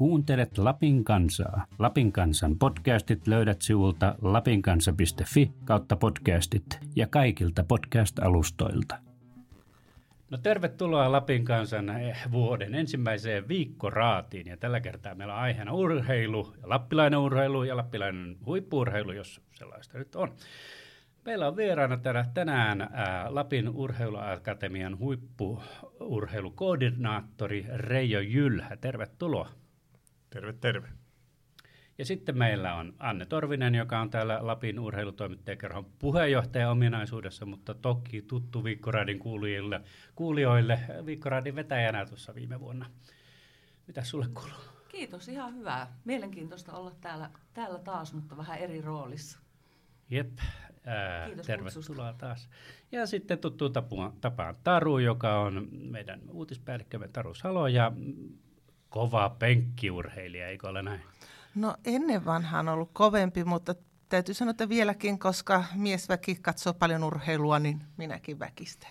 Kuuntelet Lapin kansaa. Lapin kansan podcastit löydät sivulta lapinkansa.fi kautta podcastit ja kaikilta podcast-alustoilta. No tervetuloa Lapin kansan eh, vuoden ensimmäiseen viikkoraatiin ja tällä kertaa meillä on aiheena urheilu, ja lappilainen urheilu ja lappilainen huippuurheilu, jos sellaista nyt on. Meillä on vieraana täällä tänään ää, Lapin urheiluakatemian huippuurheilukoordinaattori Reijo Jylhä. Tervetuloa. Terve, terve. Ja sitten meillä on Anne Torvinen, joka on täällä Lapin urheilutoimittajakerhon puheenjohtaja ominaisuudessa, mutta toki tuttu Viikkoradin kuulijoille, kuulijoille Viikkoradin vetäjänä tuossa viime vuonna. Mitä sulle kuuluu? Kiitos, ihan hyvää. Mielenkiintoista olla täällä, täällä taas, mutta vähän eri roolissa. Jep, ää, Kiitos tervetuloa kutsusta. taas. Ja sitten tuttu tapaan, tapaan Taru, joka on meidän uutispäällikkömme Taru Salo ja kova penkkiurheilija, eikö ole näin? No ennen vanhaan on ollut kovempi, mutta täytyy sanoa, että vieläkin, koska miesväki katsoo paljon urheilua, niin minäkin väkistän.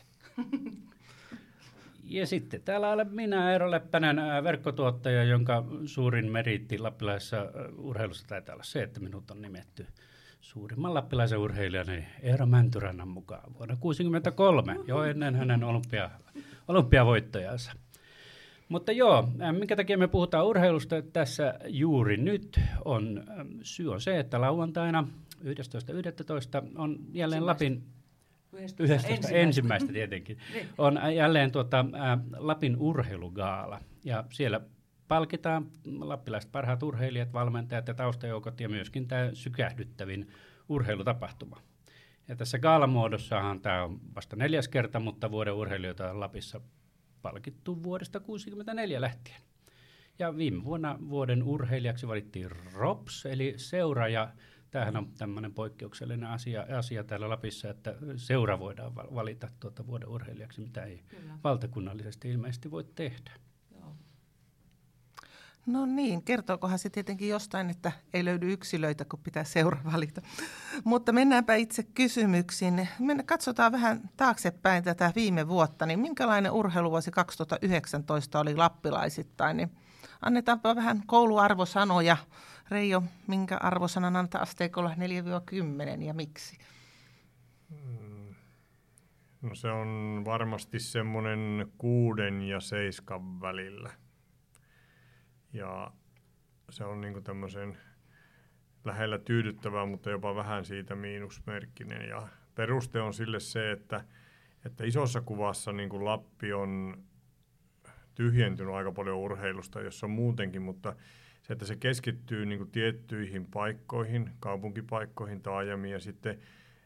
Ja sitten täällä olen minä, Eero Leppänen, verkkotuottaja, jonka suurin meriitti lappilaisessa urheilussa taitaa olla se, että minut on nimetty suurimman lappilaisen urheilijani Eero Mäntyrannan mukaan vuonna 1963, jo ennen hänen olympia, olympiavoittajansa. Mutta joo, ää, minkä takia me puhutaan urheilusta tässä juuri nyt, on ää, syy on se, että lauantaina 11.11. on jälleen Lapin 11. ensimmäistä tietenkin. Niin. On jälleen tuota, ä, Lapin urheilugaala ja siellä palkitaan lappilaiset parhaat urheilijat, valmentajat ja taustajoukot ja myöskin tämä sykähdyttävin urheilutapahtuma. Ja tässä gaalamuodossahan tämä on vasta neljäs kerta, mutta vuoden urheilijoita on Lapissa palkittu vuodesta 1964 lähtien. Ja viime vuonna vuoden urheilijaksi valittiin ROPS, eli seura, ja tämähän on tämmöinen poikkeuksellinen asia, asia täällä Lapissa, että seura voidaan val- valita tuota vuoden urheilijaksi, mitä ei Kyllä. valtakunnallisesti ilmeisesti voi tehdä. No niin, kertookohan se tietenkin jostain, että ei löydy yksilöitä, kun pitää seura valita. Mutta mennäänpä itse kysymyksiin. Mennä, katsotaan vähän taaksepäin tätä viime vuotta. Niin minkälainen urheiluvuosi 2019 oli lappilaisittain? Niin annetaanpa vähän kouluarvosanoja. Reijo, minkä arvosanan antaa asteikolla 4-10 ja miksi? No se on varmasti semmoinen kuuden ja seiskan välillä. Ja se on niinku tämmöisen lähellä tyydyttävää, mutta jopa vähän siitä miinusmerkkinen. Ja peruste on sille se, että, että isossa kuvassa niin kuin Lappi on tyhjentynyt aika paljon urheilusta, jos on muutenkin, mutta se, että se keskittyy niin kuin tiettyihin paikkoihin, kaupunkipaikkoihin, taajamiin ja sitten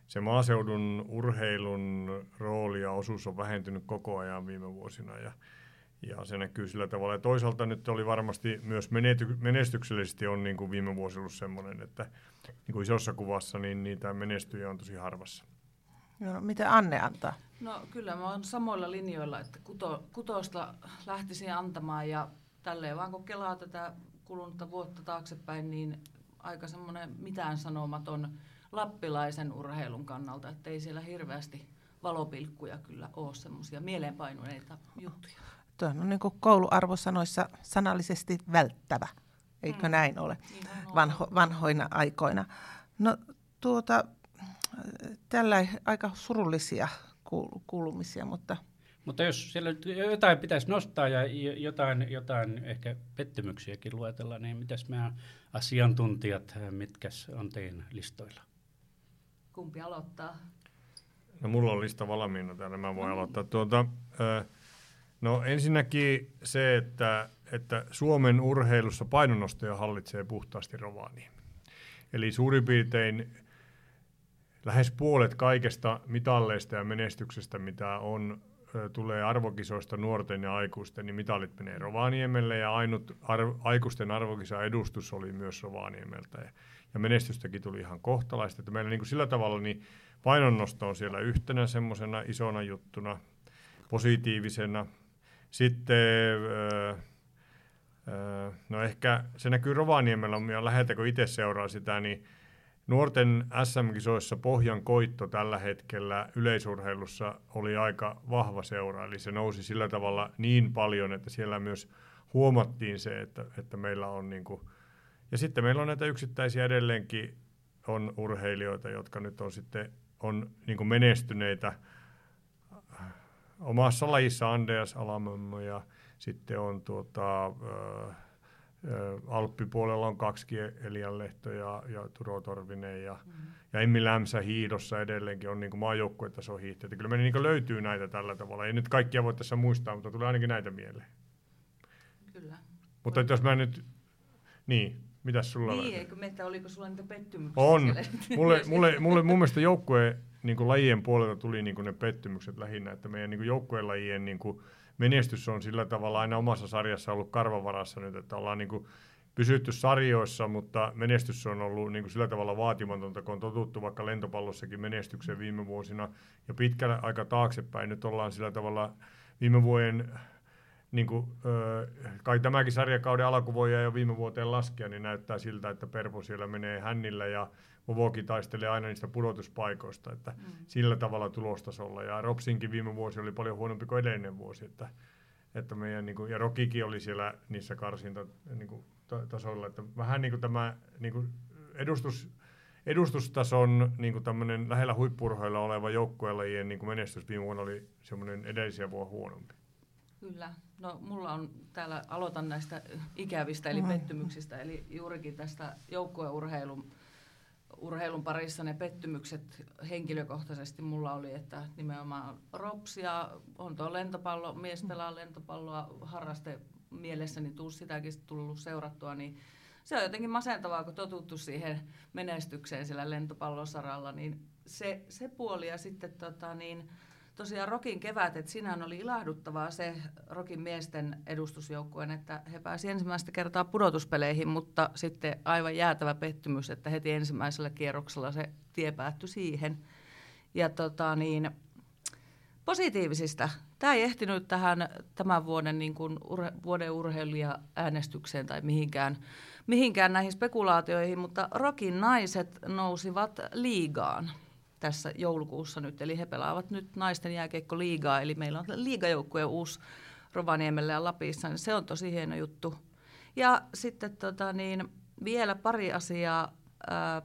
se maaseudun urheilun rooli ja osuus on vähentynyt koko ajan viime vuosina ja, ja se näkyy sillä tavalla. Ja toisaalta nyt oli varmasti myös menety, menestyksellisesti on niin kuin viime vuosi ollut semmoinen, että niin kuin isossa kuvassa niin niitä menestyjiä on tosi harvassa. No, mitä Anne antaa? No kyllä mä oon samoilla linjoilla, että kuto, kutosta lähtisin antamaan ja tälleen vaan kun kelaa tätä kulunutta vuotta taaksepäin, niin aika semmoinen mitään sanomaton lappilaisen urheilun kannalta, että ei siellä hirveästi valopilkkuja kyllä ole semmoisia mieleenpainuneita juttuja. Tuo on niin kuin kouluarvosanoissa sanallisesti välttävä, eikö Mm. näin ole vanho, vanhoina aikoina? No tuota, tällä aika surullisia kuul- kuulumisia, mutta Mutta jos siellä jotain pitäisi nostaa ja jo- jotain, jotain ehkä pettymyksiäkin luetella, niin mitäs meidän asiantuntijat, mitkä on teidän listoilla? Kumpi aloittaa? No mulla on lista valmiina täällä, mä voin aloittaa. Tuota, ö, no ensinnäkin se, että, että Suomen urheilussa painonnostoja hallitsee puhtaasti Rovaniemi. Eli suurin piirtein lähes puolet kaikesta mitalleista ja menestyksestä, mitä on, tulee arvokisoista nuorten ja aikuisten, niin mitalit menee Rovaniemelle ja ainut arv- aikuisten arvokisa edustus oli myös Rovaniemeltä. Ja, ja menestystäkin tuli ihan kohtalaista. Että meillä niin kuin sillä tavalla niin painonnosto on siellä yhtenä semmoisena isona juttuna, positiivisena. Sitten, öö, öö, no ehkä se näkyy Rovaniemellä, ja läheltä kun itse seuraa sitä, niin nuorten SM-kisoissa Pohjan koitto tällä hetkellä yleisurheilussa oli aika vahva seura, eli se nousi sillä tavalla niin paljon, että siellä myös huomattiin se, että, että meillä on niin kuin, ja sitten meillä on näitä yksittäisiä edelleenkin on urheilijoita, jotka nyt on sitten on niin menestyneitä omassa lajissa Andreas Alamömmö ja sitten on tuota, äh, Alppipuolella on kaksi Elian Lehto ja, ja Turo Torvinen ja, mm. ja Emmi Lämsä hiidossa edelleenkin on niin maajoukkuetason hiihtäjät. Kyllä meillä niin löytyy näitä tällä tavalla. Ei nyt kaikkia voi tässä muistaa, mutta tulee ainakin näitä mieleen. Kyllä. Mutta jos mä nyt, niin, mitäs sulla Niin, eikö meitä, oliko sulla niitä pettymyksiä? On. Mulle, mulle, mulle mun mielestä joukkueen niin lajien puolelta tuli niin ne pettymykset lähinnä, että meidän niin joukkueen lajien niin kuin, menestys on sillä tavalla aina omassa sarjassa ollut karvavarassa nyt, että ollaan niin kuin pysytty sarjoissa, mutta menestys on ollut niin kuin sillä tavalla vaatimatonta, kun on totuttu vaikka lentopallossakin menestykseen viime vuosina ja pitkällä aika taaksepäin. Nyt ollaan sillä tavalla viime vuoden, niin kuin, kai tämäkin sarjakauden alku voi jo viime vuoteen laskea, niin näyttää siltä, että Perpo siellä menee hännillä ja Vovoki taistelee aina niistä pudotuspaikoista, että mm. sillä tavalla tulostasolla. Ja Ropsinkin viime vuosi oli paljon huonompi kuin edellinen vuosi, että, että meidän, niin kuin, ja Rokikin oli siellä niissä karsinta niin kuin, tasoilla, että vähän niin kuin tämä niin kuin edustus, edustustason niin kuin tämmöinen lähellä huippurhoilla oleva joukkuelajien niin menestys viime vuonna oli semmoinen edellisiä vuonna huonompi. Kyllä. No mulla on täällä, aloitan näistä ikävistä eli pettymyksistä, eli juurikin tästä joukkueurheilun urheilun parissa ne pettymykset henkilökohtaisesti mulla oli, että nimenomaan Rops ja on tuo lentopallo, mies pelaa lentopalloa harraste mielessäni, tuu sitäkin tullut seurattua, niin se on jotenkin masentavaa, kun totuttu siihen menestykseen sillä lentopallosaralla, niin se, se puoli ja sitten tota, niin, tosiaan Rokin kevät, että sinähän oli ilahduttavaa se Rokin miesten edustusjoukkueen, että he pääsivät ensimmäistä kertaa pudotuspeleihin, mutta sitten aivan jäätävä pettymys, että heti ensimmäisellä kierroksella se tie päättyi siihen. Ja tota niin, positiivisista. Tämä ei ehtinyt tähän tämän vuoden, niin kuin urhe, vuoden urheilija-äänestykseen tai mihinkään, mihinkään näihin spekulaatioihin, mutta Rokin naiset nousivat liigaan – tässä joulukuussa nyt. Eli he pelaavat nyt naisten jääkeikko liigaa, eli meillä on liigajoukkue uusi Rovaniemellä ja Lapissa, niin se on tosi hieno juttu. Ja sitten tota, niin, vielä pari asiaa ää,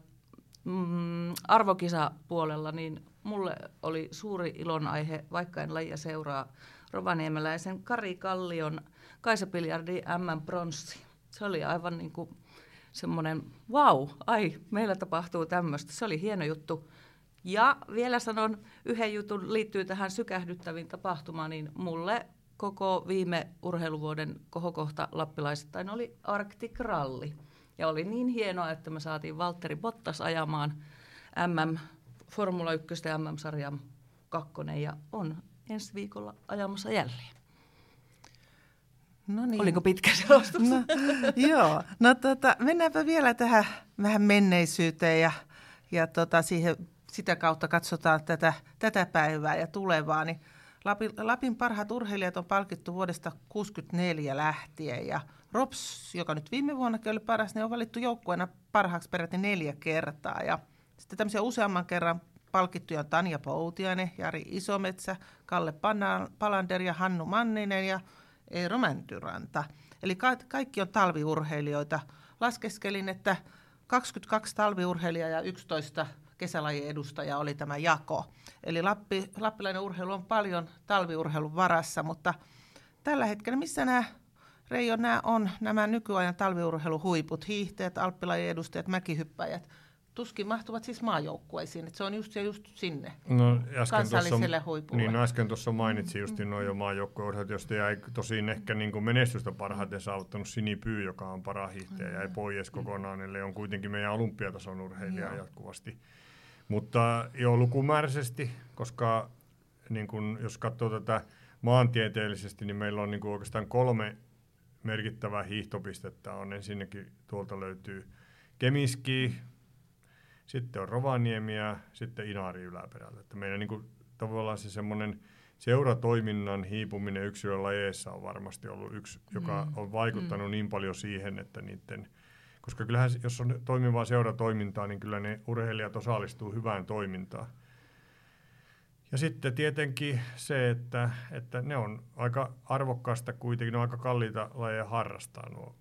mm, arvokisapuolella, niin mulle oli suuri ilonaihe, vaikka en lajia seuraa Rovaniemeläisen Kari Kallion Kaisa Piljardi M-pronssi. Se oli aivan niin kuin semmoinen, wow, ai, meillä tapahtuu tämmöistä. Se oli hieno juttu. Ja vielä sanon yhden jutun liittyy tähän sykähdyttäviin tapahtumaan, niin mulle koko viime urheiluvuoden kohokohta lappilaisittain oli Arctic Rally. Ja oli niin hienoa, että me saatiin Valtteri Bottas ajamaan MM, Formula 1 ja MM-sarjan kakkonen ja on ensi viikolla ajamassa jälleen. No niin. Oliko pitkä selostus? No, joo. No tota, mennäänpä vielä tähän vähän menneisyyteen ja, ja tota, siihen sitä kautta katsotaan tätä, tätä päivää ja tulevaa, niin Lapin, Lapin parhaat urheilijat on palkittu vuodesta 1964 lähtien ja Rops, joka nyt viime vuonna oli paras, niin on valittu joukkueena parhaaksi peräti neljä kertaa. Ja sitten tämmöisiä useamman kerran palkittuja on Tanja Poutiainen, Jari Isometsä, Kalle Palander ja Hannu Manninen ja Eero Mäntyranta. Eli ka- kaikki on talviurheilijoita. Laskeskelin, että 22 talviurheilijaa ja 11 kesälajien edustaja oli tämä jako. Eli Lappi, lappilainen urheilu on paljon talviurheilun varassa, mutta tällä hetkellä missä nämä Reijo, nämä on nämä nykyajan talviurheiluhuiput, hiihtäjät, alppilajien edustajat, mäkihyppäjät, tuskin mahtuvat siis maajoukkueisiin, että se on just ja just sinne no, äsken kansalliselle huipulle. Niin, no äsken tuossa mainitsin just mm. noin jo maajoukkueurheilut, josta jäi tosin ehkä niin kuin menestystä parhaiten saavuttanut Sini Pyy, joka on parahiihtäjä, mm. jäi pois kokonaan, eli on kuitenkin meidän olympiatason urheilija mm. jatkuvasti. Mutta jo lukumääräisesti, koska niin kun, jos katsoo tätä maantieteellisesti, niin meillä on niin oikeastaan kolme merkittävää hiihtopistettä. On ensinnäkin tuolta löytyy Kemiski, sitten on Rovaniemi ja sitten Inari yläperällä. Että meidän niin kuin, tavallaan se semmoinen seuratoiminnan hiipuminen yksilölajeissa on varmasti ollut yksi, joka mm. on vaikuttanut mm. niin paljon siihen, että niiden – koska kyllähän jos on toimivaa seuratoimintaa, niin kyllä ne urheilijat osallistuu hyvään toimintaan. Ja sitten tietenkin se, että, että ne on aika arvokkaasta kuitenkin, ne on aika kalliita lajeja harrastaa nuo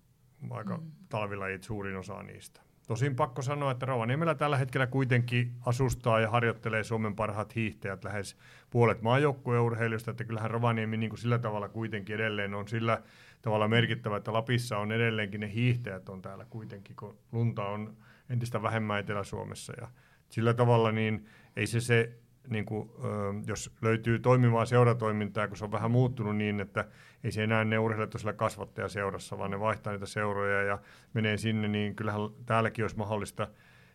aika mm. talvilajit, suurin osa niistä. Tosin pakko sanoa, että Rovaniemellä tällä hetkellä kuitenkin asustaa ja harjoittelee Suomen parhaat hiihtäjät lähes puolet maajoukkueurheilijoista, että kyllähän Rovaniemi niin kuin sillä tavalla kuitenkin edelleen on sillä tavalla merkittävä, että Lapissa on edelleenkin ne hiihtäjät on täällä kuitenkin, kun lunta on entistä vähemmän Etelä-Suomessa ja sillä tavalla niin ei se se niin kuin, jos löytyy toimivaa seuratoimintaa, kun se on vähän muuttunut niin, että ei se enää ne urheilijat ole kasvattajaseurassa, vaan ne vaihtaa niitä seuroja ja menee sinne, niin kyllähän täälläkin olisi mahdollista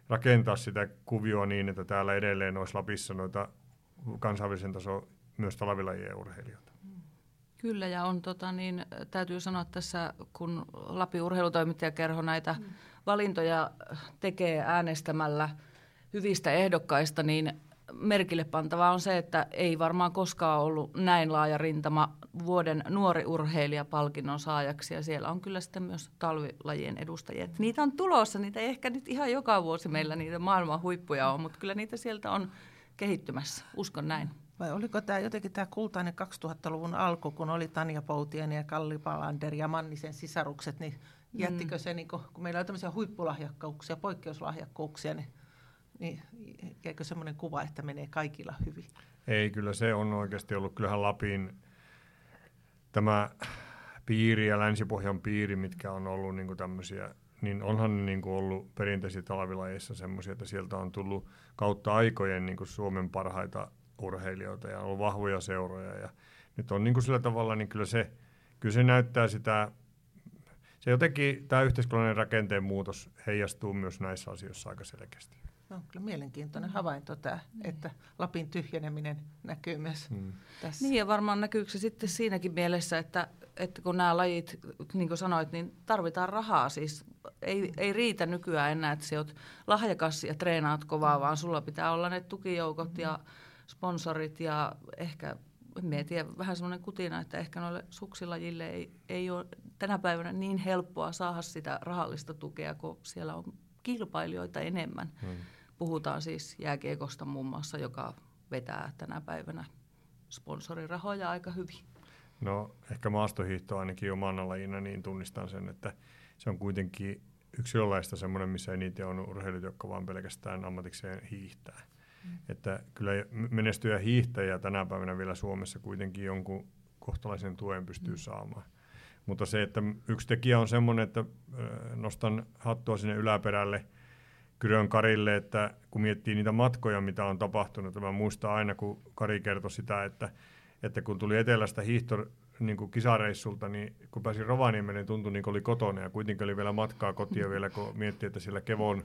rakentaa sitä kuvioa niin, että täällä edelleen olisi Lapissa noita kansainvälisen tason myös talvilajien urheilijoita. Kyllä, ja on, tota, niin, täytyy sanoa tässä, kun Lapin urheilutoimittajakerho näitä mm. valintoja tekee äänestämällä hyvistä ehdokkaista, niin merkille pantavaa on se, että ei varmaan koskaan ollut näin laaja rintama vuoden nuori urheilija palkinnon saajaksi. Ja siellä on kyllä sitten myös talvilajien edustajia. Niitä on tulossa, niitä ei ehkä nyt ihan joka vuosi meillä niitä maailman huippuja on, mutta kyllä niitä sieltä on kehittymässä. Uskon näin. Vai oliko tämä jotenkin tämä kultainen 2000-luvun alku, kun oli Tanja Poutien ja Kalli Palander ja Mannisen sisarukset, niin jättikö mm. se, niin kun, kun meillä on tämmöisiä huippulahjakkuuksia, poikkeuslahjakkuuksia, niin niin jäikö semmoinen kuva, että menee kaikilla hyvin? Ei, kyllä se on oikeasti ollut. Kyllähän Lapin tämä piiri ja Länsipohjan piiri, mitkä on ollut niin tämmöisiä, niin onhan ne niin kuin ollut perinteisissä talvilajeissa semmoisia, että sieltä on tullut kautta aikojen niin kuin Suomen parhaita urheilijoita ja on vahvoja seuroja. Ja nyt on niin kuin sillä tavalla, niin kyllä se, kyllä se näyttää sitä, se jotenkin tämä yhteiskunnallinen rakenteen muutos heijastuu myös näissä asioissa aika selkeästi on kyllä mielenkiintoinen mm. havainto tämä, mm. että Lapin tyhjeneminen näkyy myös mm. tässä. Niin ja varmaan näkyykö se sitten siinäkin mielessä, että, että kun nämä lajit, niin kuin sanoit, niin tarvitaan rahaa. Siis ei, ei riitä nykyään enää, että sä oot lahjakas ja treenaat kovaa, vaan sulla pitää olla ne tukijoukot ja sponsorit ja ehkä en tiedä, vähän semmoinen kutina, että ehkä noille suksilajille ei, ei ole tänä päivänä niin helppoa saada sitä rahallista tukea, kun siellä on kilpailijoita enemmän. Hmm. Puhutaan siis jääkiekosta muun muassa, joka vetää tänä päivänä sponsorirahoja aika hyvin. No ehkä maastohiihto ainakin omana lajina, niin tunnistan sen, että se on kuitenkin yksilölaista semmoinen, missä niitä on urheilijat, jotka vaan pelkästään ammatikseen hiihtää. Että kyllä menestyjä hiihtäjä tänä päivänä vielä Suomessa kuitenkin jonkun kohtalaisen tuen pystyy mm. saamaan. Mutta se, että yksi tekijä on semmoinen, että nostan hattua sinne yläperälle – Kyrön Karille, että kun miettii niitä matkoja, mitä on tapahtunut, mä muistan aina, kun Kari kertoi sitä, että, että kun tuli etelästä hiihto niin kuin kisareissulta, niin kun pääsi Rovaniemelle, niin tuntui niin kuin oli kotona ja kuitenkin oli vielä matkaa kotia vielä, kun miettii, että siellä Kevon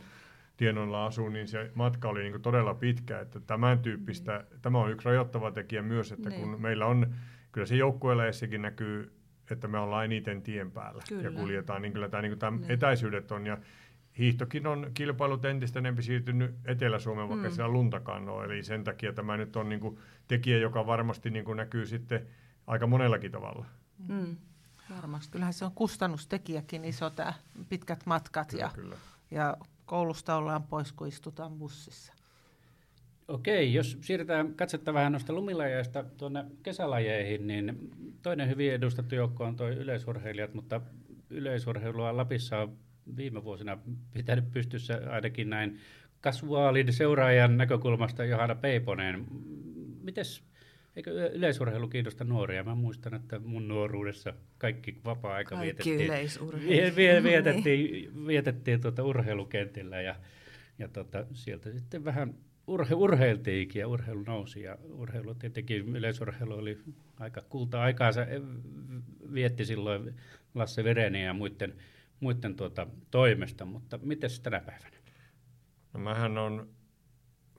tienoilla asuu, niin se matka oli niin kuin todella pitkä. Että tämän tyyppistä, tämä on yksi rajoittava tekijä myös, että kun niin. meillä on, kyllä se joukkueeleissäkin näkyy, että me ollaan eniten tien päällä kyllä. ja kuljetaan, niin kyllä tämä, niin kuin tämä niin. etäisyydet on. Ja hiihtokin on kilpailut entistä enemmän siirtynyt Etelä-Suomeen, vaikka mm. siellä luntakaan ole. Eli sen takia tämä nyt on niin kuin tekijä, joka varmasti niin kuin näkyy sitten aika monellakin tavalla. Mm. Varmasti. Kyllähän se on kustannustekijäkin iso tämä pitkät matkat kyllä, ja, kyllä. ja koulusta ollaan pois, kun istutaan bussissa. Okei, jos siirretään katsetta vähän noista lumilajeista tuonne kesälajeihin, niin toinen hyvin edustettu joukko on tuo yleisurheilijat, mutta yleisurheilua Lapissa on viime vuosina pitänyt pystyssä ainakin näin kasvuaalin seuraajan näkökulmasta Johanna Peiponen. Mites, eikö yleisurheilu kiinnosta nuoria? Mä muistan, että mun nuoruudessa kaikki vapaa-aika kaikki vietettiin, vie, vietettiin, vietettiin tuota urheilukentillä ja, ja tota, sieltä sitten vähän urhe, urheiltiinkin ja urheilu nousi. Ja urheilu tietenkin, yleisurheilu oli aika kulta-aikaansa, vietti silloin Lasse Vereni ja muiden muiden tuota, toimesta, mutta miten tänä päivänä? No mähän on,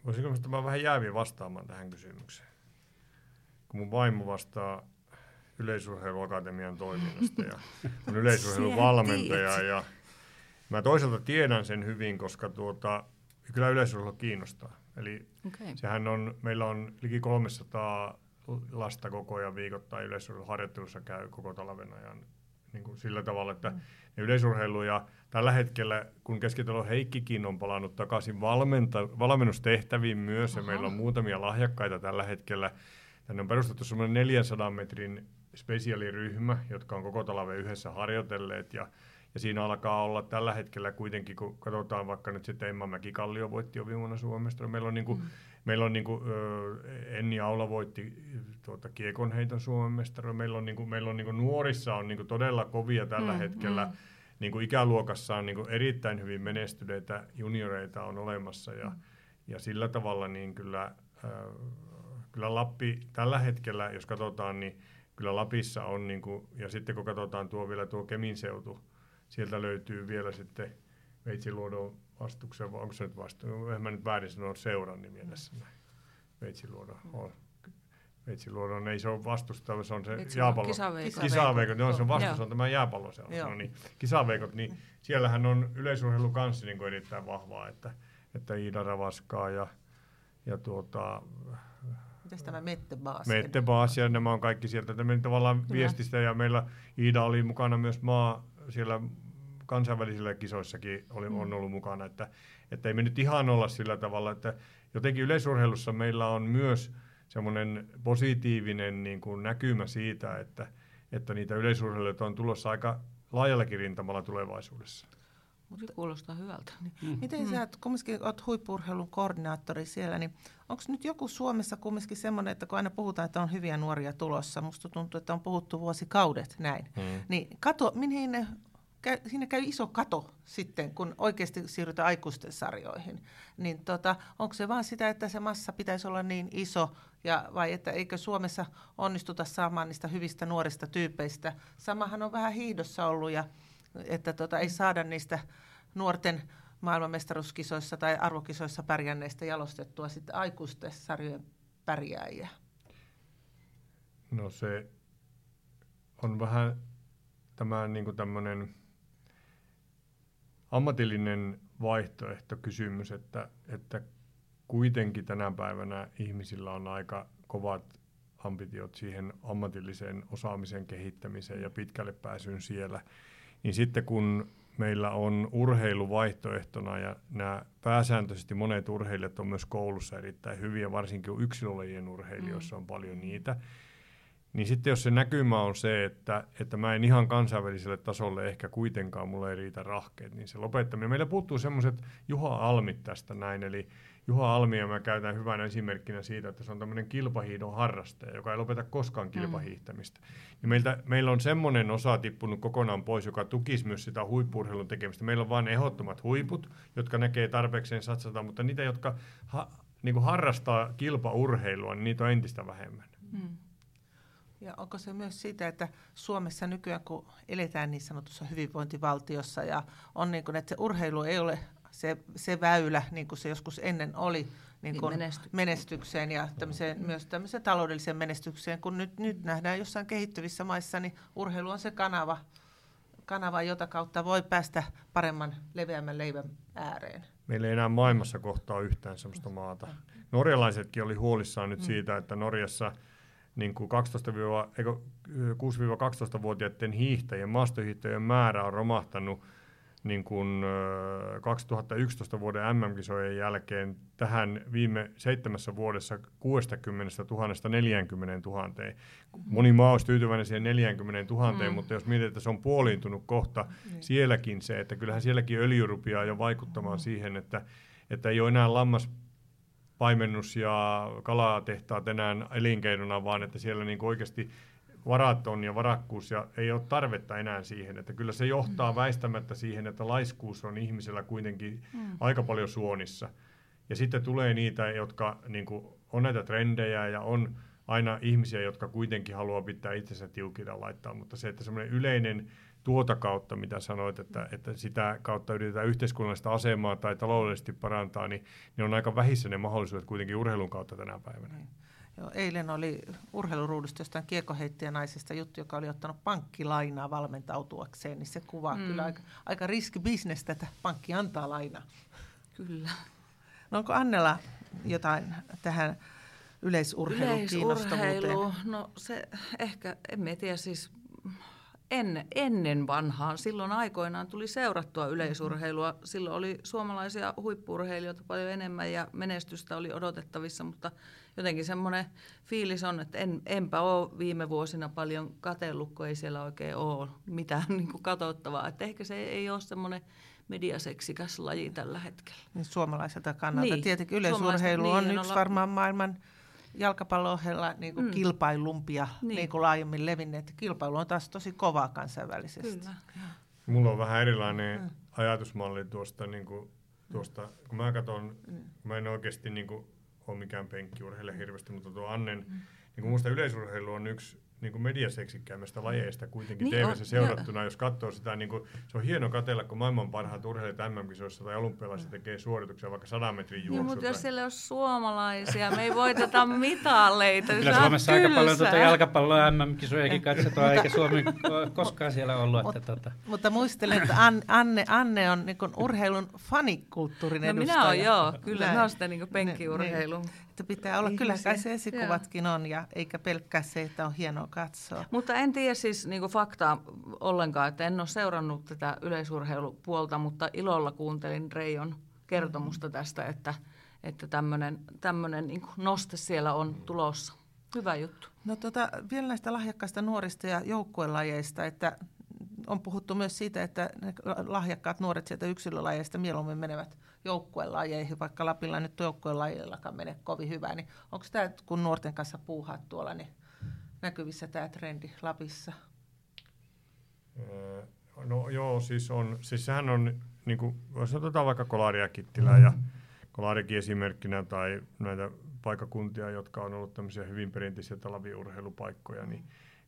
voisinko mä vähän jäävi vastaamaan tähän kysymykseen. Kun mun vaimo vastaa yleisurheiluakatemian toiminnasta ja on yleisurheilun valmentaja ja mä toisaalta tiedän sen hyvin, koska tuota, kyllä yleisurheilu kiinnostaa. Eli okay. sehän on, meillä on liki 300 lasta koko ajan viikoittain yleisurheiluharjoittelussa käy koko talven ajan niin kuin sillä tavalla, että mm. yleisurheilu ja tällä hetkellä, kun Keskitalo Heikkikin on palannut takaisin valmenta, valmennustehtäviin myös, Aha. ja meillä on muutamia lahjakkaita tällä hetkellä, tänne on perustettu semmoinen 400 metrin spesiaaliryhmä, jotka on koko talven yhdessä harjoitelleet, ja ja siinä alkaa olla tällä hetkellä kuitenkin, kun katsotaan vaikka nyt sitten Emma Mäki-Kallio voitti jo viime vuonna Suomesta, meillä on, niin kuin, mm. meillä on niin kuin, Enni Aula voitti tuota, kiekonheiton Suomen mestari, meillä on, niin kuin, meillä on niin kuin, nuorissa on niin kuin, todella kovia tällä mm, hetkellä, mm. Niin kuin ikäluokassa on niin kuin, erittäin hyvin menestyneitä junioreita on olemassa, ja, mm. ja sillä tavalla niin kyllä, äh, kyllä Lappi tällä hetkellä, jos katsotaan, niin kyllä Lapissa on, niin kuin, ja sitten kun katsotaan tuo vielä tuo Kemin seutu, sieltä löytyy vielä sitten Veitsiluodon vastuksen, vai onko se nyt vastu? En mä nyt väärin sanoa seuran nimi edessä näin. Veitsiluodon on. Veitsiluodon ei se ole vastusta, se on se jääpallo. Kisaveikot. Kisaveikot, se on vastus, on tämä jääpalloseura. No niin, kisaveikot, niin siellähän on yleisurheilu kanssa niin kuin erittäin vahvaa, että, että Iida Ravaskaa ja, ja tuota, Mitäs tämä Mette Baas? Mette Baas ja nämä on kaikki sieltä. Tämä tavallaan Kyllä. viestistä ja meillä Iida oli mukana myös maa, siellä kansainvälisillä kisoissakin oli, mm. on ollut mukana, että, että ei me nyt ihan olla sillä tavalla, että jotenkin yleisurheilussa meillä on myös semmoinen positiivinen niin kuin näkymä siitä, että, että niitä yleisurheilijoita on tulossa aika laajallakin rintamalla tulevaisuudessa. Mutta kuulostaa hyvältä. Niin. Mm. Miten mm. sä kumminkin olet huippurheilun koordinaattori siellä, niin onko nyt joku Suomessa kumminkin semmoinen, että kun aina puhutaan, että on hyviä nuoria tulossa, musta tuntuu, että on puhuttu vuosikaudet näin, mm. niin kato, mihin käy, siinä käy iso kato sitten, kun oikeasti siirrytään aikuisten sarjoihin. Niin tota, onko se vaan sitä, että se massa pitäisi olla niin iso, ja, vai että eikö Suomessa onnistuta saamaan niistä hyvistä nuorista tyypeistä? Samahan on vähän hiidossa ollut, ja että tota, ei saada niistä nuorten maailmanmestaruuskisoissa tai arvokisoissa pärjänneistä jalostettua sitten aikuisten sarjojen pärjääjiä. No se on vähän tämä niin kuin tämmöinen ammatillinen vaihtoehtokysymys, että, että kuitenkin tänä päivänä ihmisillä on aika kovat ambitiot siihen ammatilliseen osaamisen kehittämiseen ja pitkälle pääsyyn siellä. Niin sitten kun meillä on urheilu vaihtoehtona ja nämä pääsääntöisesti monet urheilijat on myös koulussa erittäin hyviä, varsinkin yksilölajien urheilijoissa mm. on paljon niitä, niin sitten jos se näkymä on se, että, että mä en ihan kansainväliselle tasolle ehkä kuitenkaan, mulle ei riitä rahkeet, niin se lopettaminen. Meillä puuttuu semmoiset Juha Almit tästä näin, eli Juha Almia mä käytän hyvänä esimerkkinä siitä, että se on tämmöinen kilpahiidon harrastaja, joka ei lopeta koskaan mm. kilpahiihtämistä. Mm. Meiltä, meillä on semmoinen osa tippunut kokonaan pois, joka tukisi myös sitä huippurheilun tekemistä. Meillä on vain ehdottomat huiput, jotka näkee tarpeekseen satsata, mutta niitä, jotka ha, niin harrastaa kilpaurheilua, niin niitä on entistä vähemmän. Mm. Ja onko se myös siitä, että Suomessa nykyään, kun eletään niin sanotussa hyvinvointivaltiossa ja on niin kuin, että se urheilu ei ole se, se väylä, niin kuin se joskus ennen oli, niin kuin niin menestykseen ja tämmöiseen, mm. myös tämmöiseen taloudelliseen menestykseen, kun nyt, nyt nähdään jossain kehittyvissä maissa, niin urheilu on se kanava, kanava, jota kautta voi päästä paremman, leveämmän leivän ääreen. Meillä ei enää maailmassa kohtaa yhtään sellaista maata. Norjalaisetkin oli huolissaan nyt mm. siitä, että Norjassa – niin kuin 6-12-vuotiaiden hiihtäjien, maastohiihtäjien määrä on romahtanut niin kuin 2011 vuoden MM-kisojen jälkeen tähän viime seitsemässä vuodessa 60 000 40 000. Moni maa olisi tyytyväinen siihen 40 000, mm. mutta jos mietitään, että se on puoliintunut kohta mm. sielläkin se, että kyllähän sielläkin öljy rupeaa jo vaikuttamaan mm. siihen, että, että ei ole enää lammas paimennus- ja kalatehtaat enää elinkeinona, vaan että siellä niin oikeasti varat on ja varakkuus ja ei ole tarvetta enää siihen. Että kyllä se johtaa mm. väistämättä siihen, että laiskuus on ihmisellä kuitenkin mm. aika paljon suonissa. Ja sitten tulee niitä, jotka niin kuin, on näitä trendejä ja on aina ihmisiä, jotka kuitenkin haluaa pitää itsensä tiukilla laittaa, mutta se, että semmoinen yleinen tuota kautta, mitä sanoit, että, että sitä kautta yritetään yhteiskunnallista asemaa tai taloudellisesti parantaa, niin ne on aika vähissä ne mahdollisuudet kuitenkin urheilun kautta tänä päivänä. Niin. Joo, eilen oli urheiluruudusta jostain naisesta juttu, joka oli ottanut pankkilainaa valmentautuakseen, niin se kuvaa mm. kyllä aika, aika riskibisnestä, että pankki antaa lainaa. Kyllä. No onko Annella jotain tähän yleisurheiluun Yleisurheilu, no se ehkä, en tiedä siis en, ennen vanhaan, silloin aikoinaan tuli seurattua yleisurheilua. Silloin oli suomalaisia huippurheilijoita paljon enemmän ja menestystä oli odotettavissa, mutta jotenkin semmoinen fiilis on, että en, enpä ole viime vuosina paljon katsellut, kun ei siellä oikein ole mitään niin kuin katsottavaa. Että ehkä se ei ole semmoinen mediaseksikäs laji tällä hetkellä. Niin suomalaiselta kannalta. Niin, Tietenkin yleisurheilu on niin, yksi olla- varmaan maailman jalkapallon ohella niin kuin Mm. kilpailumpia Niin. niin. kuin laajemmin levinneet. Kilpailu on taas tosi kovaa kansainvälisesti. Kyllä. Mulla on vähän erilainen ajatusmalli tuosta, niin kuin, tuosta kun mä katson, kun mä en oikeasti niin kuin, ole mikään penkkiurheilija hirveästi, mutta tuo Annen, niin kuin musta yleisurheilu on yksi niin kuin mediaseksikkäimmistä lajeista kuitenkin Niin niin TVssä seurattuna, jos katsoo sitä, niin kuin, se on hieno katella, kun maailman parhaat urheilijat MM-kisoissa tai olympialaisissa tekee suorituksia vaikka 100 metrin Joo, juoksua. mutta jos siellä on suomalaisia, me ei voiteta mitaleita. Kyllä Suomessa aika paljon tuota jalkapalloa MM-kisojakin katsotaan, eikä Suomi ole koskaan siellä ollut. Että tota. Mutta muistelen, että An- Anne, Anne on niin urheilun fanikulttuurin No edustaja. minä olen joo, kyllä. Näin. Mä oon sitä niin penkkiurheilu. Että pitää olla, kyllä kai se Ihmisiä, esikuvatkin on, ja eikä pelkkää se, että on hienoa katsoa. Mutta en tiedä siis niin faktaa ollenkaan, että en ole seurannut tätä yleisurheilupuolta, mutta ilolla kuuntelin Reijon kertomusta tästä, että, että tämmöinen, tämmöinen niin noste siellä on tulossa. Hyvä juttu. No tota, vielä näistä lahjakkaista nuorista ja joukkuelajeista, että on puhuttu myös siitä, että ne lahjakkaat nuoret sieltä yksilölajeista mieluummin menevät joukkuelajeihin, vaikka Lapilla nyt joukkuelajillakaan mene kovin hyvää, niin onko tämä, kun nuorten kanssa puuhaat tuolla, niin näkyvissä tämä trendi Lapissa? Öö, No joo, siis, on, siis sehän on, niin kuin, jos otetaan vaikka Kolaria Kittilää ja Kolarikin esimerkkinä tai näitä paikakuntia, jotka on ollut tämmöisiä hyvin perinteisiä talviurheilupaikkoja, niin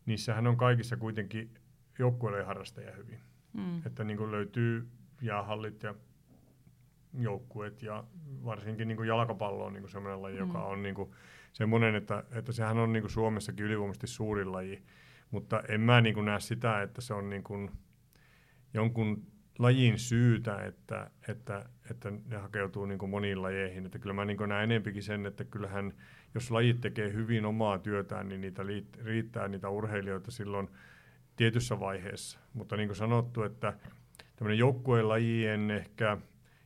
niissähän on kaikissa kuitenkin joukkueille harrastajia hyvin. Mm. Että niin kuin löytyy jäähallit ja joukkueet ja varsinkin niin kuin jalkapallo on niin kuin sellainen laji, joka on niin kuin semmoinen, että, että sehän on niin kuin Suomessakin ylivoimaisesti suurin laji, mutta en mä niin kuin näe sitä, että se on niin kuin jonkun lajin syytä, että, että, että ne hakeutuu niin kuin moniin lajeihin. Että kyllä mä niin kuin näen enempikin sen, että kyllähän jos lajit tekee hyvin omaa työtään, niin niitä riittää niitä urheilijoita silloin tietyssä vaiheessa. Mutta niin kuin sanottu, että tämmöinen joukkueen lajien ehkä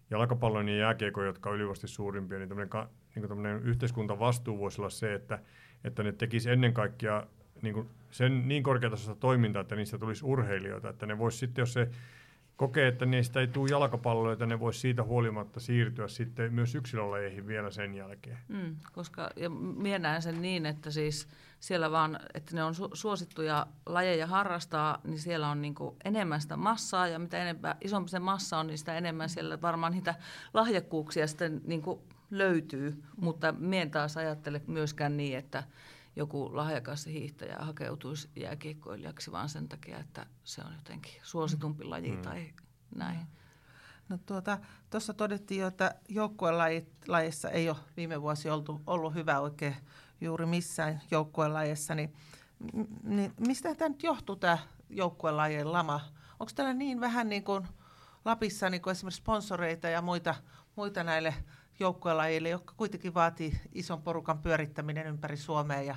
jalkapallon ja jääkiekon, jotka on ylivoimaisesti suurimpia, niin tämmöinen, ka- niin tämmöinen yhteiskuntavastuu voisi olla se, että, että ne tekisi ennen kaikkea niin kuin sen niin korkeatasoista toimintaa, että niistä tulisi urheilijoita, että ne voisi sitten, jos se kokee, että niistä ei tule jalkapalloa, että ne voisi siitä huolimatta siirtyä sitten myös yksilölajeihin vielä sen jälkeen. Mm, koska ja minä näen sen niin, että siis siellä vaan, että ne on su- suosittuja lajeja harrastaa, niin siellä on niinku enemmän sitä massaa ja mitä enemmän, isompi se massa on, niin sitä enemmän siellä varmaan niitä lahjakkuuksia sitten niinku löytyy. Mutta minä taas ajattele myöskään niin, että joku lahjakas hiihtäjä hakeutuisi jääkiekkoilijaksi vaan sen takia, että se on jotenkin suositumpi laji Mm. tai näin. No tuota, tuossa todettiin jo, että joukkuelajissa ei ole viime vuosi oltu, ollut hyvä oikein juuri missään joukkuelajissa, niin, niin mistä tämä nyt johtuu tämä joukkuelajien lama? Onko täällä niin vähän niin kuin Lapissa niin kuin esimerkiksi sponsoreita ja muita, muita näille joukkuelajille, jotka kuitenkin vaatii ison porukan pyörittäminen ympäri Suomea ja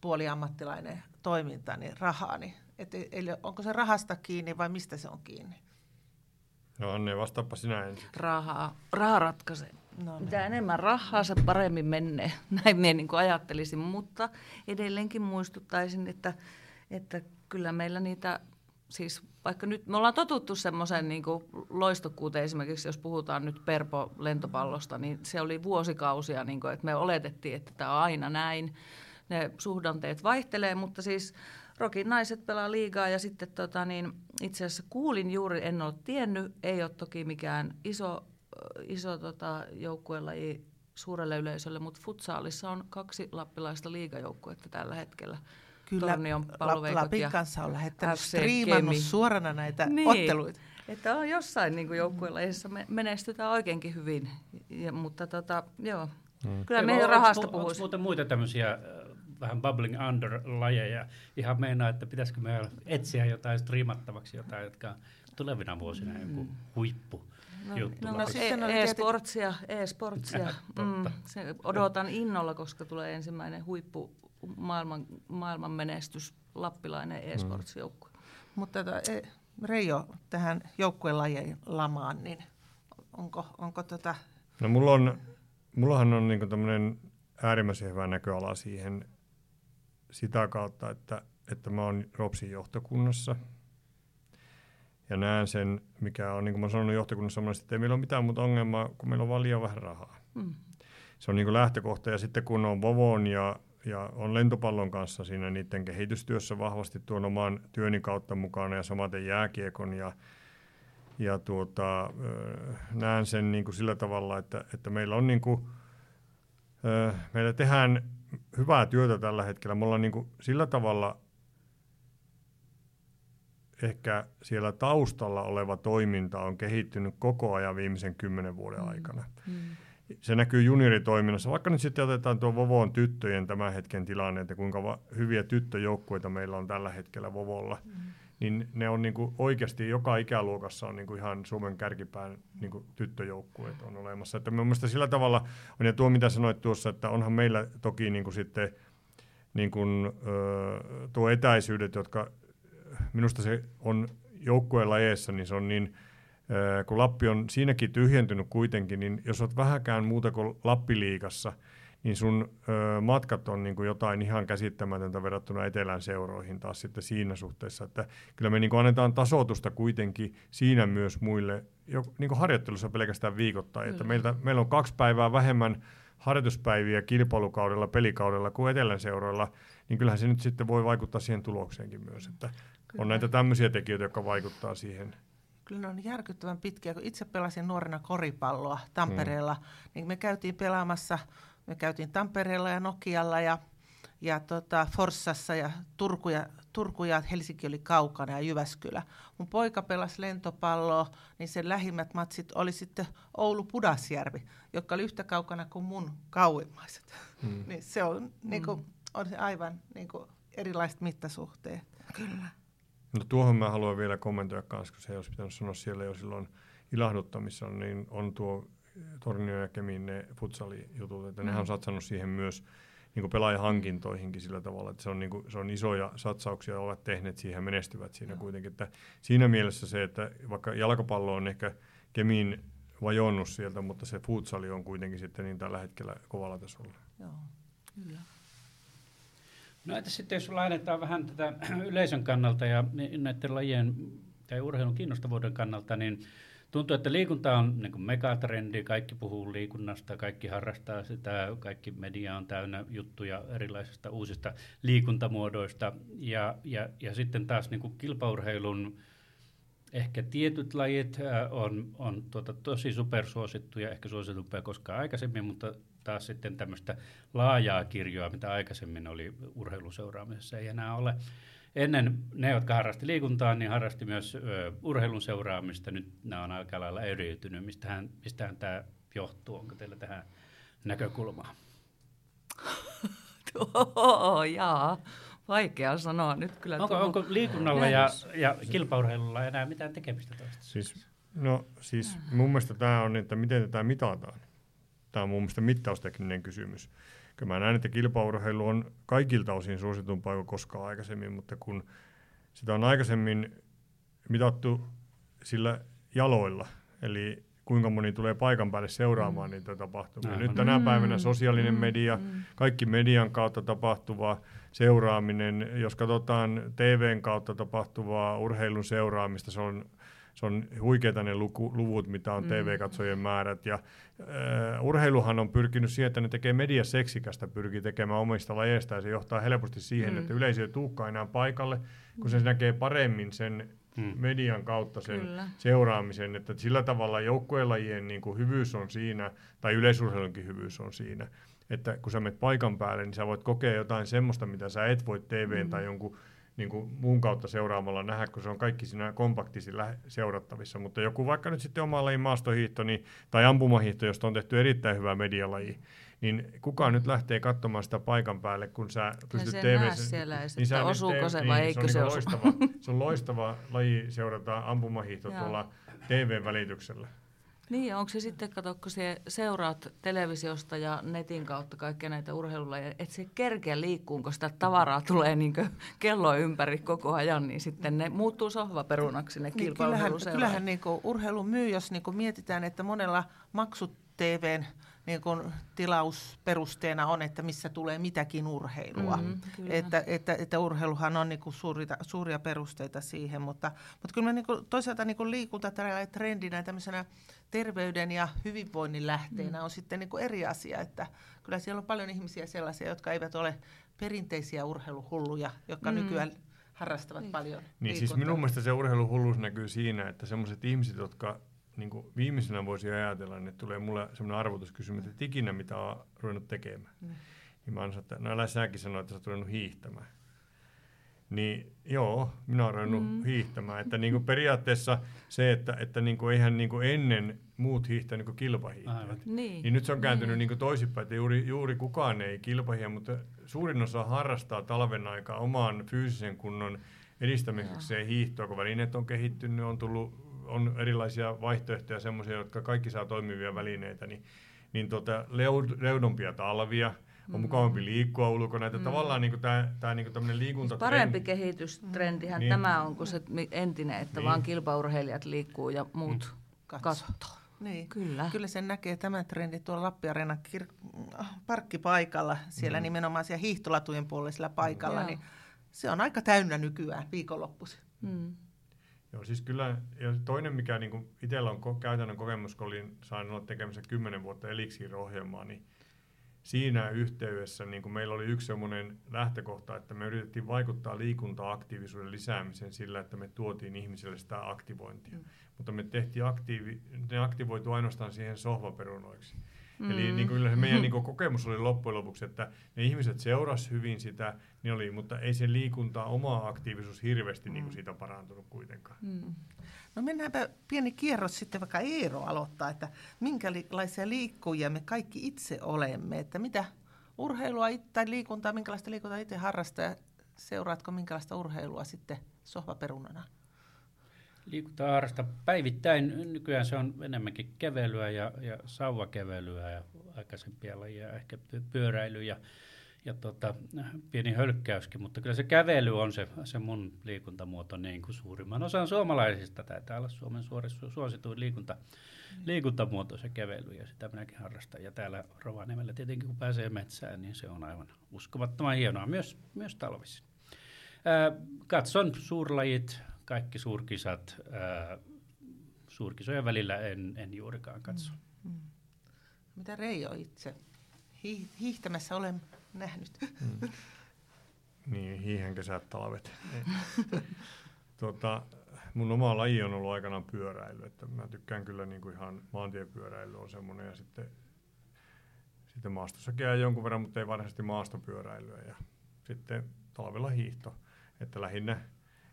puoliammattilainen toiminta, niin rahaa, niin et, eli onko se rahasta kiinni vai mistä se on kiinni? No Anne, vastaappa sinä ensin. Rahaa, raha ratkaisee. No niin. Mitä enemmän rahaa, se paremmin menee. Näin minä niin kuin ajattelisin, mutta edelleenkin muistuttaisin, että, että kyllä meillä niitä, siis vaikka nyt me ollaan totuttu semmoisen niin loistokkuuteen esimerkiksi, jos puhutaan nyt Perpo-lentopallosta, niin se oli vuosikausia, niin kuin, että me oletettiin, että tämä on aina näin. Ne suhdanteet vaihtelee, mutta siis Rokin naiset pelaa liigaa ja sitten tota, niin, itse asiassa kuulin juuri, en ole tiennyt, ei ole toki mikään iso, iso tota, joukkuelaji suurelle yleisölle, mutta futsaalissa on kaksi lappilaista liigajoukkuetta tällä hetkellä. Kyllä palveikot Lapin ja kanssa on lähettänyt striimannut suorana näitä Niin. otteluita. Että on jossain niin joukkuelajissa me menestytään oikeinkin hyvin, ja, mutta tota, joo. Mm. Kyllä oo- rahasta onko puhuisi. muuten muita tämmöisiä äh, vähän bubbling under-lajeja? Ihan meinaa, että pitäisikö meidän etsiä jotain striimattavaksi, jotain, jotka on tulevina vuosina joku huippu juttu. No, no se Sitten oli tietenkin- e-sportsia, e-sportsia. Mm, se odotan innolla, koska tulee ensimmäinen huippu maailman, maailman menestys, lappilainen e-sportsjoukkue. mutta tota, e, Reijo tähän joukkuelajien lamaan, niin onko, onko tota... No mulla on, mullahan on niinku tämmöinen äärimmäisen hyvä näköala siihen sitä kautta, että, että mä oon Ropsin johtokunnassa – ja näen sen, mikä on, niin kuin mä sanonut johtokunnassa että ei meillä ole mitään muuta ongelmaa, kun meillä on vaan liian vähän rahaa. Mm. Se on niin kuin lähtökohta. Ja sitten kun on Vovon ja, ja on lentopallon kanssa siinä niiden kehitystyössä vahvasti tuon oman työni kautta mukana ja samaten jääkiekon ja, ja tuota, näen sen niin kuin sillä tavalla, että, että meillä on niin kuin, meillä tehdään hyvää työtä tällä hetkellä. Me ollaan niin kuin sillä tavalla ehkä siellä taustalla oleva toiminta on kehittynyt koko ajan viimeisen kymmenen vuoden mm. aikana. Mm. Se näkyy junioritoiminnassa. Vaikka nyt sitten otetaan tuo Vovoon tyttöjen tämän hetken tilanne, että kuinka va- hyviä tyttöjoukkueita meillä on tällä hetkellä Vovolla, mm. niin ne on niinku oikeasti joka ikäluokassa on niinku ihan Suomen kärkipään niinku tyttöjoukkueet on olemassa. Että mielestäni sillä tavalla on, ja tuo mitä sanoit tuossa, että onhan meillä toki niinku sitten niin kuin, ö, tuo etäisyydet, jotka minusta se on joukkueen lajeissa, niin se on niin, kun Lappi on siinäkin tyhjentynyt kuitenkin, niin jos olet vähäkään muuta kuin Lappiliikassa, niin sun ö, matkat on niin kuin jotain ihan käsittämätöntä verrattuna etelän seuroihin taas sitten siinä suhteessa, että kyllä me niin kuin annetaan tasoitusta kuitenkin siinä myös muille, jo, niin kuin harjoittelussa pelkästään viikoittain, kyllä. että meiltä, meillä on kaksi päivää vähemmän harjoituspäiviä kilpailukaudella, pelikaudella kuin etelän seuroilla, niin kyllähän se nyt sitten voi vaikuttaa siihen tulokseenkin myös, että Kyllä. On näitä tämmöisiä tekijöitä, jotka vaikuttaa siihen. Kyllä ne on järkyttävän pitkiä. Kun itse pelasin nuorena koripalloa Tampereella, hmm. niin me käytiin pelaamassa, me käytiin Tampereella ja Nokialla ja, ja tota Forssassa ja Turku, ja Turku ja Helsinki oli kaukana ja Jyväskylä. Mun poika pelasi lentopalloa, niin sen lähimmät matsit oli sitten Oulu-Pudasjärvi, joka oli yhtä kaukana kuin mun kauimmaiset. Hmm. niin se on, niin kuin, on se aivan niin kuin, erilaiset mittasuhteet. Kyllä. No tuohon mä haluan vielä kommentoida kanssa, kun se ei olisi pitänyt sanoa siellä jo silloin ilahduttamissa, niin on tuo Tornio ja Kemin ne futsali-jutut, että mm. nehän on satsannut siihen myös niin kuin pelaajahankintoihinkin sillä tavalla, että se on, niin kuin, se on isoja satsauksia, ovat tehneet siihen, menestyvät siinä no. kuitenkin. Että siinä mielessä se, että vaikka jalkapallo on ehkä Kemin vajonnut sieltä, mutta se futsali on kuitenkin sitten niin tällä hetkellä kovalla tasolla. Joo, kyllä. No että sitten jos laajennetaan vähän tätä yleisön kannalta ja näiden lajien tai urheilun kiinnostavuuden kannalta, niin tuntuu, että liikunta on niin kuin megatrendi, kaikki puhuu liikunnasta, kaikki harrastaa sitä, kaikki media on täynnä juttuja erilaisista uusista liikuntamuodoista. Ja, ja, ja sitten taas niin kuin kilpaurheilun ehkä tietyt lajit on, on tuota, tosi supersuosittuja, ehkä suositumpia koskaan aikaisemmin, mutta taas sitten tämmöistä laajaa kirjoa, mitä aikaisemmin oli urheiluseuraamisessa, ei enää ole. Ennen ne, jotka harrasti liikuntaa, niin harrasti myös ö, urheilun seuraamista. Nyt nämä on aika lailla eriytynyt. Mistähän, mistähän tämä johtuu? Onko teillä tähän näkökulmaa? oh, jaa. Vaikea sanoa nyt kyllä. Onko, tuo... onko liikunnalla ja, ja kilpaurheilulla enää mitään tekemistä toista? Siis, no siis mun mielestä tämä on, että miten tätä mitataan. Tämä on mun mielestä mittaustekninen kysymys. Kyllä mä näen, että kilpaurheilu on kaikilta osin suositumpaa kuin koskaan aikaisemmin, mutta kun sitä on aikaisemmin mitattu sillä jaloilla, eli kuinka moni tulee paikan päälle seuraamaan mm. niitä tapahtumia. Aivan. Nyt tänä päivänä mm. sosiaalinen mm. media, mm. kaikki median kautta tapahtuva seuraaminen, jos katsotaan TVn kautta tapahtuvaa urheilun seuraamista, se on se on huikeita ne luku, luvut, mitä on mm. TV-katsojien määrät. Ja uh, urheiluhan on pyrkinyt siihen, että ne tekee mediaseksikästä, pyrkii tekemään omista lajeista, ja se johtaa helposti siihen, mm. että yleisö ei tulekaan enää paikalle, kun se näkee paremmin sen mm. median kautta sen Kyllä. seuraamisen, että sillä tavalla joukkuelajien niin kuin hyvyys on siinä, tai yleisurheilunkin hyvyys on siinä, että kun sä menet paikan päälle, niin sä voit kokea jotain semmoista, mitä sä et voi TVn mm. tai jonkun niin kuin muun kautta seuraamalla nähdä, kun se on kaikki siinä kompaktisesti seurattavissa. Mutta joku vaikka nyt sitten oma lajin maastohiihto niin, tai ampumahiihto, josta on tehty erittäin hyvä medialaji, niin kuka nyt lähtee katsomaan sitä paikan päälle, kun sä pystyt tv siellä, niin sä osuuko se vai niin, eikö se, on se niinku Loistava, se on loistava laji seurata ampumahiihto tuolla TV-välityksellä. Niin, onko se sitten, kato, kun se seuraat televisiosta ja netin kautta kaikkia näitä urheilulajeja, että se kerkeä liikkuu, kun sitä tavaraa tulee niin kello ympäri koko ajan, niin sitten ne muuttuu sohvaperunaksi ne niin, kyllähän, kyllähän niin kuin urheilu myy, jos niin kuin mietitään, että monella maksut TVn niin kun tilausperusteena on, että missä tulee mitäkin urheilua. Mm, että, että, että urheiluhan on niin suuria, suuria perusteita siihen, mutta, mutta kyllä niin kuin, toisaalta niin liikunta trendinä tämmöisenä terveyden ja hyvinvoinnin lähteenä mm. on sitten niin kuin eri asia, että kyllä siellä on paljon ihmisiä sellaisia, jotka eivät ole perinteisiä urheiluhulluja, jotka mm. nykyään harrastavat niin. paljon Niin liikuntaa. siis minun mielestä se urheiluhulluus näkyy siinä, että sellaiset ihmiset, jotka niin kuin viimeisenä voisi ajatella, niin tulee mulle sellainen arvotuskysymys, että ikinä mitä on ruvennut tekemään. Mm. Niin mä sanoin, että no älä säkin sanoa, että sä oot ruvennut hiihtämään. Niin joo, minä olen ruvennut mm. hiihtämään. Että niin kuin periaatteessa se, että, että niin kuin eihän niin kuin ennen muut hiihtänyt niin kilpahiihtäjät. Niin. niin nyt se on kääntynyt niin. Niin kuin toisinpäin, että juuri, juuri kukaan ei kilpahia, mutta suurin osa harrastaa talven aikaa oman fyysisen kunnon edistämiseksi hiihtoa, kun välineet on kehittynyt, on tullut on erilaisia vaihtoehtoja, semmoisia, jotka kaikki saa toimivia välineitä, niin, niin tota, leud, leudompia talvia, on mm. mukavampi liikkua ulkona. Että mm. tavallaan niin tämä tää, niin tämmöinen liikunta... Siis parempi kehitystrendihän niin. tämä on kuin se entinen, että niin. vaan kilpaurheilijat liikkuu ja muut mm. katsoo. Niin. Kyllä. Kyllä sen näkee tämän trendin tuolla Lappiareenan kir- parkkipaikalla, siellä mm. nimenomaan siellä hiihtolatujen puolisella paikalla, mm. niin se on aika täynnä nykyään viikonloppuisin. Mm. Joo, siis kyllä, ja toinen mikä niin itsellä on ko- käytännön kokemus, kun olin saanut olla tekemässä kymmenen vuotta Elixir-ohjelmaa, niin siinä yhteydessä niin kuin meillä oli yksi semmoinen lähtökohta, että me yritettiin vaikuttaa liikunta-aktiivisuuden lisäämiseen sillä, että me tuotiin ihmisille sitä aktivointia. Mm. Mutta me tehtiin aktiivi, ne aktivoitu ainoastaan siihen sohvaperunoiksi. Mm. Eli niin kuin meidän mm. niin kuin kokemus oli loppujen lopuksi, että ne ihmiset seurasi hyvin sitä, niin oli, mutta ei se liikunta, oma aktiivisuus hirveästi mm. niin kuin siitä parantunut kuitenkaan. Mm. No mennäänpä pieni kierros sitten vaikka Eero aloittaa, että minkälaisia liikkujia me kaikki itse olemme, että mitä urheilua tai liikuntaa, minkälaista liikuntaa itse harrastaa ja seuraatko minkälaista urheilua sitten sohvaperunana? Liikuntaa päivittäin. Nykyään se on enemmänkin kävelyä ja, ja sauvakevelyä ja aikaisempia lajia, ehkä pyöräily ja, ja tota, pieni hölkkäyskin, mutta kyllä se kävely on se, se mun liikuntamuoto niin kuin suurimman osan suomalaisista. Taitaa olla Suomen suosituin liikunta, liikuntamuoto se kävely ja sitä minäkin harrastan. Ja täällä Rovaniemellä tietenkin kun pääsee metsään, niin se on aivan uskomattoman hienoa myös, myös talvisin. Katson suurlajit, kaikki suurkisat, ää, suurkisojen välillä en, en juurikaan katso. Mm, mm. Mitä Reijo itse Hi- hiihtämässä olen nähnyt? Mm. Niin, hiihän kesät, talvet. tuota, mun oma laji on ollut aikanaan pyöräily, että mä tykkään kyllä niin kuin ihan maantiepyöräily on semmoinen ja sitten, sitten maastossakin käy jonkun verran, mutta ei varsinaisesti maastopyöräilyä ja sitten talvella hiihto, että lähinnä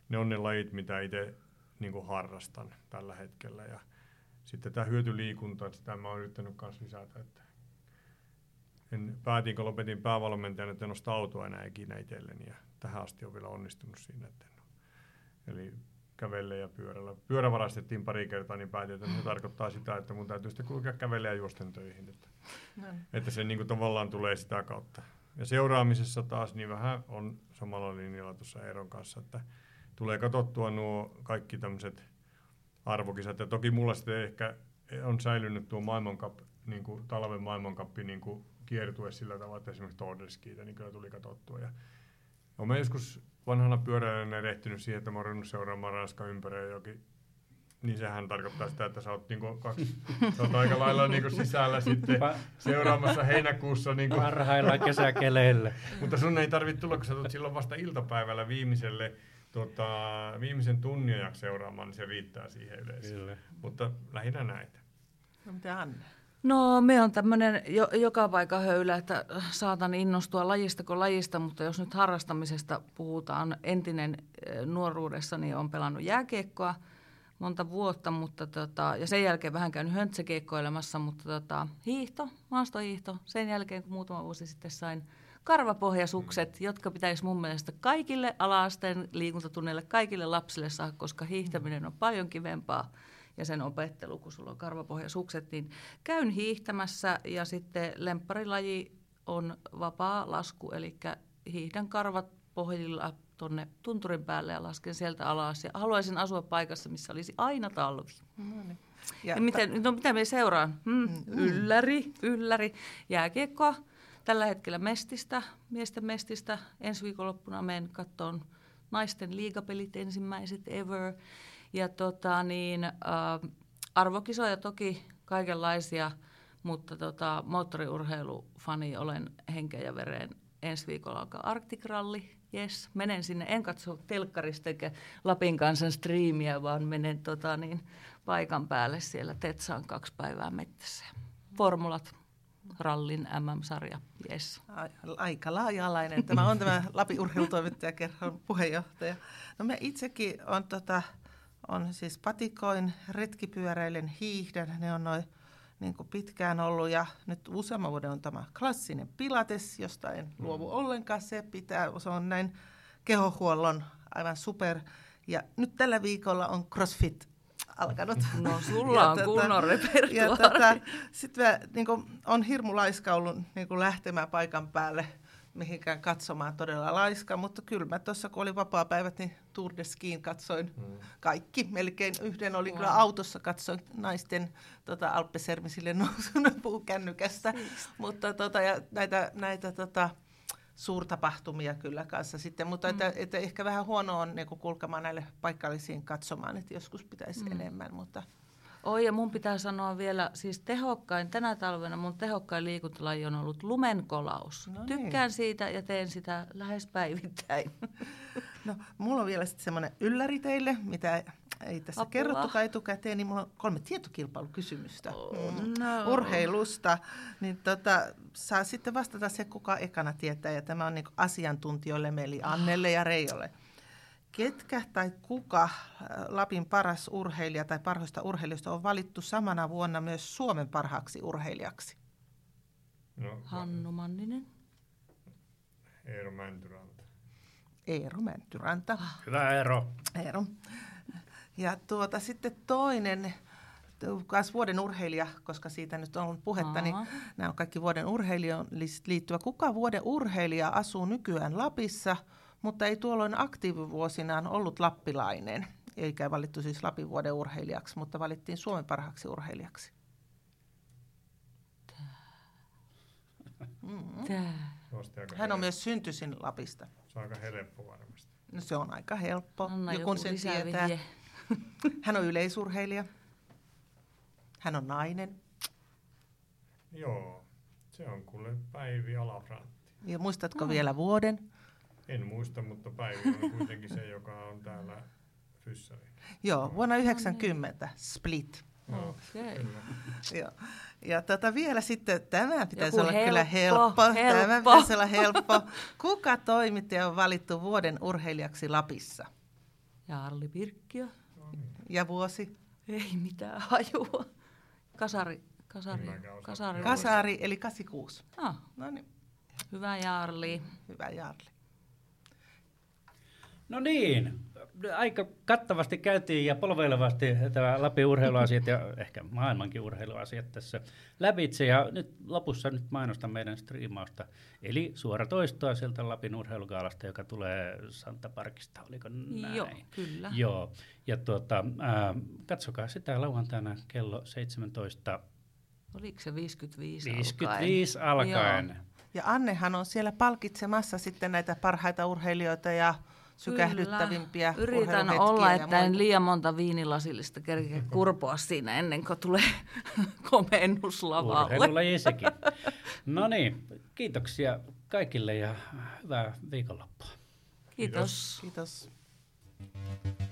ne on ne lajit, mitä itse niin harrastan tällä hetkellä. Ja sitten tämä hyötyliikunta, sitä mä oon yrittänyt myös lisätä. Että en, päätin, kun lopetin päävalmentajan, että en osta autoa enää ikinä itselleni. Ja tähän asti on vielä onnistunut siinä, että en ole. Eli kävelle ja pyörällä. Pyörä varastettiin pari kertaa, niin päätin, että se tarkoittaa sitä, että mun täytyy sitten kulkea kävelle ja juosten töihin. Että, no. että se niin kuin tavallaan tulee sitä kautta. Ja seuraamisessa taas niin vähän on samalla linjalla tuossa Eeron kanssa, että tulee katsottua nuo kaikki tämmöiset arvokisat. Ja toki mulla sitten ehkä on säilynyt tuo maailmankap, niin kuin talven maailmankappi niin kuin kiertue sillä tavalla, että esimerkiksi Tordeskiitä, niin kyllä tuli katsottua. Ja olen joskus vanhana pyöräilijänä erehtynyt siihen, että mä oon seuraamaan Ranskan ympäri jokin niin sehän tarkoittaa sitä, että sä oot, niinku kaksi, sä oot aika lailla niinku sisällä sitten seuraamassa heinäkuussa. Niinku. Parhailla kesäkeleillä. Mutta sun ei tarvitse tulla, kun sä tulet silloin vasta iltapäivällä viimeiselle tota, viimeisen tunnin ajaksi seuraamaan, niin se riittää siihen yleensä. Kyllä. Mutta lähinnä näitä. No mitä Anne? No me on tämmöinen jo, joka paikka höylä, että saatan innostua lajista kuin lajista, mutta jos nyt harrastamisesta puhutaan, entinen eh, nuoruudessani on pelannut jääkiekkoa monta vuotta, mutta tota, ja sen jälkeen vähän käynyt höntsäkiekkoilemassa, mutta tota, hiihto, maastohiihto, sen jälkeen kun muutama vuosi sitten sain karvapohjasukset, jotka pitäisi mun mielestä kaikille alaasteen liikuntatunneille, kaikille lapsille saada, koska hiihtäminen on paljon kivempaa ja sen opettelu, kun sulla on karvapohjasukset, niin käyn hiihtämässä ja sitten lempparilaji on vapaa lasku, eli hiihdän karvat pohjilla tuonne tunturin päälle ja lasken sieltä alas. Ja haluaisin asua paikassa, missä olisi aina talvi. No niin. Ja, ja miten, no mitä me seuraan? Hmm, mm. Ylläri, ylläri, jääkiekkoa. Tällä hetkellä mestistä, miesten mestistä. Ensi viikonloppuna menen katsomaan naisten liigapelit ensimmäiset ever. Ja tota, niin, äh, arvokisoja toki kaikenlaisia, mutta tota, moottoriurheilufani olen henkeä ja vereen. Ensi viikolla alkaa Arctic Rally, yes, menen sinne, en katso telkkarista eikä Lapin kansan striimiä, vaan menen tota, niin, paikan päälle siellä Tetsaan kaksi päivää mettässä. Formulat, rallin MM-sarja, yes. Aika laaja-alainen. Tämä on tämä Lapin urheilutoimittajakerhon puheenjohtaja. No me itsekin on, tota, on siis patikoin, retkipyöräilen, hiihdän. Ne on noin niin pitkään ollut ja nyt useamman vuoden on tämä klassinen pilates, josta en luovu mm. ollenkaan. Se pitää, se on näin kehohuollon aivan super. Ja nyt tällä viikolla on CrossFit alkanut. No sulla on tota, kunnon repertuaari. Tota, Sitten niin on hirmu laiska ollut niin kuin lähtemään paikan päälle mihinkään katsomaan todella laiska, mutta kyllä mä tuossa kun oli vapaa-päivät, niin Tour de Skiin katsoin mm. kaikki. Melkein yhden oli wow. kyllä autossa, katsoin naisten tota, Alppesermisille nousun puukännykästä. Mutta tota, ja näitä, näitä tota, suurtapahtumia kyllä kanssa sitten, mutta mm. että, että ehkä vähän huono on niin kulkemaan näille paikallisiin katsomaan, että joskus pitäisi mm. enemmän, mutta... Oi, ja mun pitää sanoa vielä, siis tehokkain, tänä talvena mun tehokkain liikuntalaji on ollut lumenkolaus. No niin. Tykkään siitä ja teen sitä lähes päivittäin. No, mulla on vielä sitten semmoinen ylläri teille, mitä ei tässä Apua. kerrottukaan etukäteen, niin mulla on kolme tietokilpailukysymystä oh, mm. no. urheilusta. Niin tota, saa sitten vastata se, kuka ekana tietää, ja tämä on niin asiantuntijoille, eli Annelle ja Reijolle. Ketkä tai kuka äh, Lapin paras urheilija tai parhoista urheilijoista on valittu samana vuonna myös Suomen parhaaksi urheilijaksi? No, Hannu Manninen. Eero Mäntyranta. Eero Mäntyranta. Hyvä Eero. Eero. Ja tuota, sitten toinen, myös vuoden urheilija, koska siitä nyt on puhetta, Aa. niin nämä on kaikki vuoden urheilijoon liittyvä. Kuka vuoden urheilija asuu nykyään Lapissa, mutta ei tuolloin aktiivivuosinaan ollut lappilainen, eikä valittu siis Lapin vuoden urheilijaksi, mutta valittiin Suomen parhaaksi urheilijaksi. Mm-hmm. Hän on myös syntyisin Lapista. Se on aika helppo varmasti. No se on aika helppo, Anna joku sen tietää. Hän on yleisurheilija. Hän on nainen. Joo, se on kuule Päivi Alafrantti. Ja muistatko no. vielä vuoden? En muista, mutta Päivi on kuitenkin se, joka on täällä Fyssäri. Joo, vuonna 90, Split. No, okay. Joo. Ja tota vielä sitten, tämä pitäisi Joku olla helppo, kyllä helppo. helppo. Tämä pitäisi olla helppo. Kuka toimittaja on valittu vuoden urheilijaksi Lapissa? Jarli Pirkkiö. Ja vuosi? Ei mitään hajua. Kasari. Kasari. Kasari, Kasari eli 86. Ah. No niin. Hyvä Jarli. Hyvä Jarli. No niin, aika kattavasti käytiin ja polveilevasti tämä Lapin urheiluasiat ja ehkä maailmankin urheiluasiat tässä lävitse. Ja nyt lopussa nyt mainostan meidän striimausta, eli suora toistoa sieltä Lapin urheilugaalasta, joka tulee Santa Parkista, oliko näin? Joo, kyllä. Joo, ja tuota, äh, katsokaa sitä lauantaina kello 17. Oliko se 55 55 alkaen? alkaen. Ja Annehan on siellä palkitsemassa sitten näitä parhaita urheilijoita ja sykähdyttävimpiä Kyllä. Yritän olla, että en liian monta viinilasillista kerkeä kurpoa siinä ennen kuin tulee komennus lavalle. Urheilulaji sekin. No niin, kiitoksia kaikille ja hyvää viikonloppua. Kiitos. Kiitos. Kiitos.